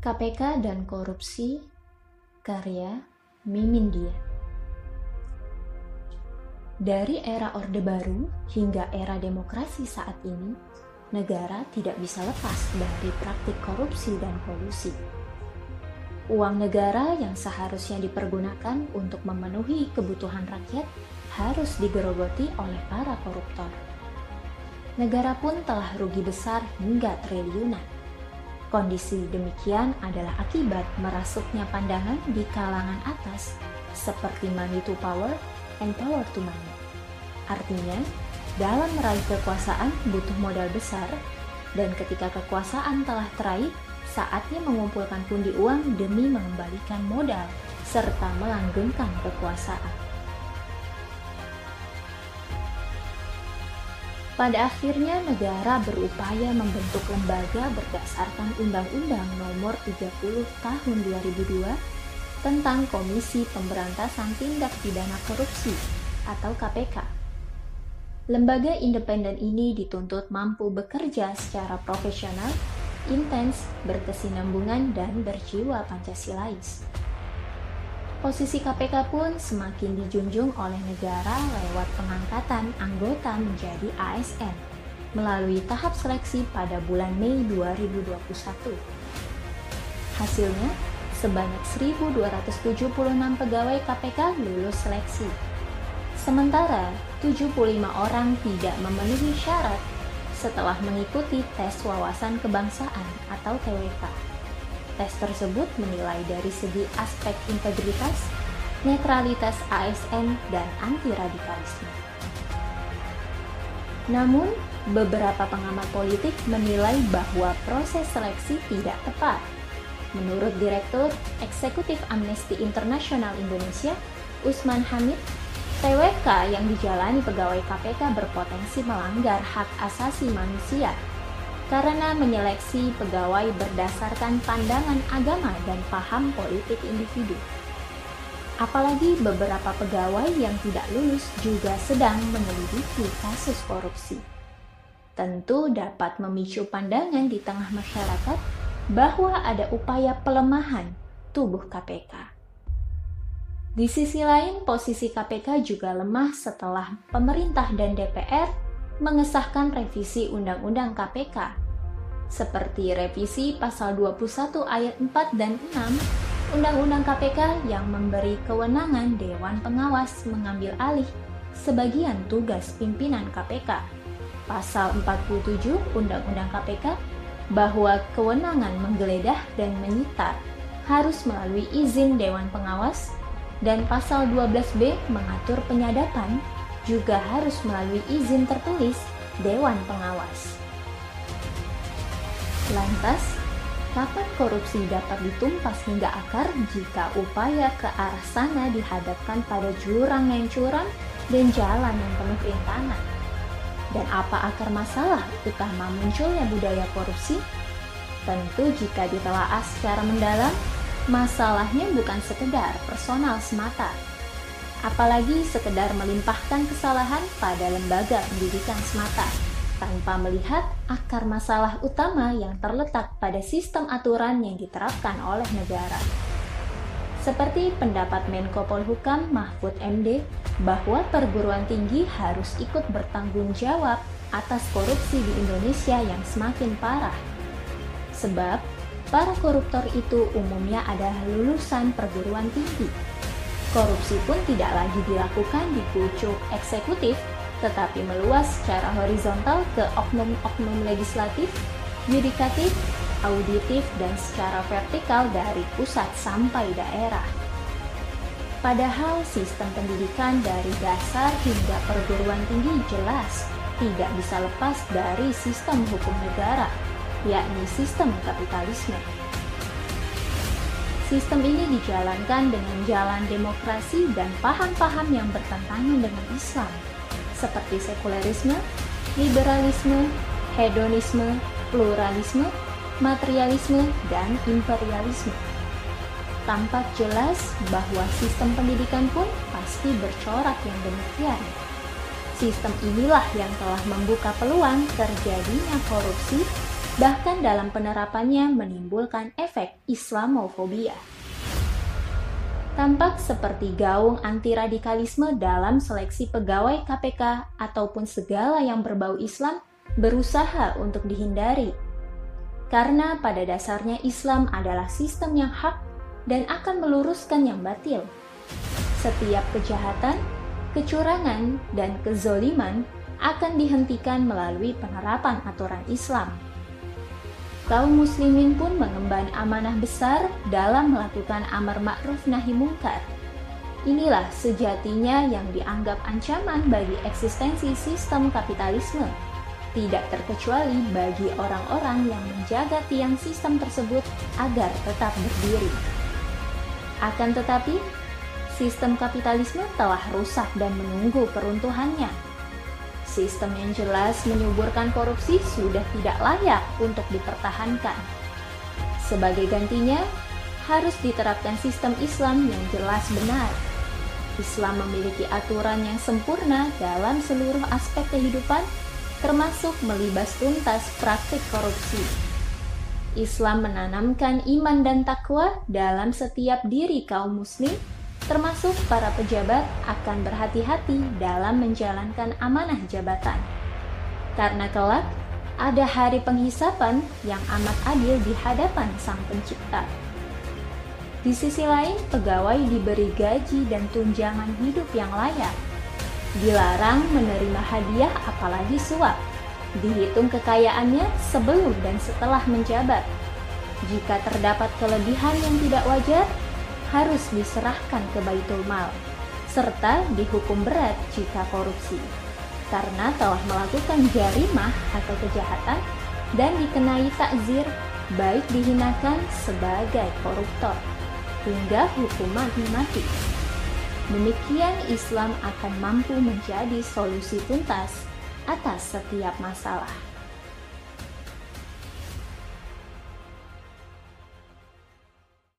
KPK dan Korupsi Karya Mimin Dia Dari era Orde Baru hingga era demokrasi saat ini, negara tidak bisa lepas dari praktik korupsi dan kolusi. Uang negara yang seharusnya dipergunakan untuk memenuhi kebutuhan rakyat harus digerogoti oleh para koruptor. Negara pun telah rugi besar hingga triliunan Kondisi demikian adalah akibat merasuknya pandangan di kalangan atas seperti money to power and power to money. Artinya, dalam meraih kekuasaan butuh modal besar dan ketika kekuasaan telah teraih, saatnya mengumpulkan pundi uang demi mengembalikan modal serta melanggengkan kekuasaan. Pada akhirnya negara berupaya membentuk lembaga berdasarkan Undang-Undang Nomor 30 Tahun 2002 tentang Komisi Pemberantasan Tindak Pidana Korupsi atau KPK. Lembaga independen ini dituntut mampu bekerja secara profesional, intens, berkesinambungan, dan berjiwa Pancasilais. Posisi KPK pun semakin dijunjung oleh negara lewat pengangkatan anggota menjadi ASN melalui tahap seleksi pada bulan Mei 2021. Hasilnya, sebanyak 1.276 pegawai KPK lulus seleksi. Sementara, 75 orang tidak memenuhi syarat setelah mengikuti tes wawasan kebangsaan atau TWK. Tes tersebut menilai dari segi aspek integritas, netralitas ASN, dan anti-radikalisme. Namun, beberapa pengamat politik menilai bahwa proses seleksi tidak tepat. Menurut Direktur Eksekutif Amnesty International Indonesia, Usman Hamid, TWK yang dijalani pegawai KPK berpotensi melanggar hak asasi manusia karena menyeleksi pegawai berdasarkan pandangan agama dan paham politik individu. Apalagi beberapa pegawai yang tidak lulus juga sedang menyelidiki kasus korupsi. Tentu dapat memicu pandangan di tengah masyarakat bahwa ada upaya pelemahan tubuh KPK. Di sisi lain, posisi KPK juga lemah setelah pemerintah dan DPR mengesahkan revisi Undang-Undang KPK seperti revisi pasal 21 ayat 4 dan 6 Undang-Undang KPK yang memberi kewenangan Dewan Pengawas mengambil alih sebagian tugas pimpinan KPK. Pasal 47 Undang-Undang KPK bahwa kewenangan menggeledah dan menyita harus melalui izin Dewan Pengawas dan pasal 12B mengatur penyadapan juga harus melalui izin tertulis Dewan Pengawas. Lantas, kapan korupsi dapat ditumpas hingga akar jika upaya ke arah sana dihadapkan pada jurang yang curam dan jalan yang penuh rintangan? Dan apa akar masalah utama munculnya budaya korupsi? Tentu jika ditelaah secara mendalam, masalahnya bukan sekedar personal semata, apalagi sekedar melimpahkan kesalahan pada lembaga pendidikan semata, tanpa melihat akar masalah utama yang terletak pada sistem aturan yang diterapkan oleh negara. Seperti pendapat Menko Polhukam Mahfud MD bahwa perguruan tinggi harus ikut bertanggung jawab atas korupsi di Indonesia yang semakin parah. Sebab para koruptor itu umumnya adalah lulusan perguruan tinggi Korupsi pun tidak lagi dilakukan di pucuk eksekutif, tetapi meluas secara horizontal ke oknum-oknum legislatif, yudikatif, auditif, dan secara vertikal dari pusat sampai daerah. Padahal sistem pendidikan dari dasar hingga perguruan tinggi jelas tidak bisa lepas dari sistem hukum negara, yakni sistem kapitalisme. Sistem ini dijalankan dengan jalan demokrasi dan paham-paham yang bertentangan dengan Islam, seperti sekulerisme, liberalisme, hedonisme, pluralisme, materialisme, dan imperialisme. Tampak jelas bahwa sistem pendidikan pun pasti bercorak yang demikian. Sistem inilah yang telah membuka peluang terjadinya korupsi bahkan dalam penerapannya menimbulkan efek Islamofobia. Tampak seperti gaung anti-radikalisme dalam seleksi pegawai KPK ataupun segala yang berbau Islam berusaha untuk dihindari. Karena pada dasarnya Islam adalah sistem yang hak dan akan meluruskan yang batil. Setiap kejahatan, kecurangan, dan kezoliman akan dihentikan melalui penerapan aturan Islam. Kaum muslimin pun mengemban amanah besar dalam melakukan amar ma'ruf nahi mungkar. Inilah sejatinya yang dianggap ancaman bagi eksistensi sistem kapitalisme, tidak terkecuali bagi orang-orang yang menjaga tiang sistem tersebut agar tetap berdiri. Akan tetapi, sistem kapitalisme telah rusak dan menunggu peruntuhannya. Sistem yang jelas menyuburkan korupsi sudah tidak layak untuk dipertahankan. Sebagai gantinya, harus diterapkan sistem Islam yang jelas benar. Islam memiliki aturan yang sempurna dalam seluruh aspek kehidupan, termasuk melibas tuntas praktik korupsi. Islam menanamkan iman dan takwa dalam setiap diri kaum muslim, termasuk para pejabat akan berhati-hati dalam menjalankan amanah jabatan. Karena kelak ada hari penghisapan yang amat adil di hadapan Sang Pencipta. Di sisi lain, pegawai diberi gaji dan tunjangan hidup yang layak. Dilarang menerima hadiah apalagi suap dihitung kekayaannya sebelum dan setelah menjabat. Jika terdapat kelebihan yang tidak wajar, harus diserahkan ke Baitul Mal, serta dihukum berat jika korupsi, karena telah melakukan jarimah atau kejahatan dan dikenai takzir, baik dihinakan sebagai koruptor, hingga hukuman mati. Demikian Islam akan mampu menjadi solusi tuntas atas setiap masalah.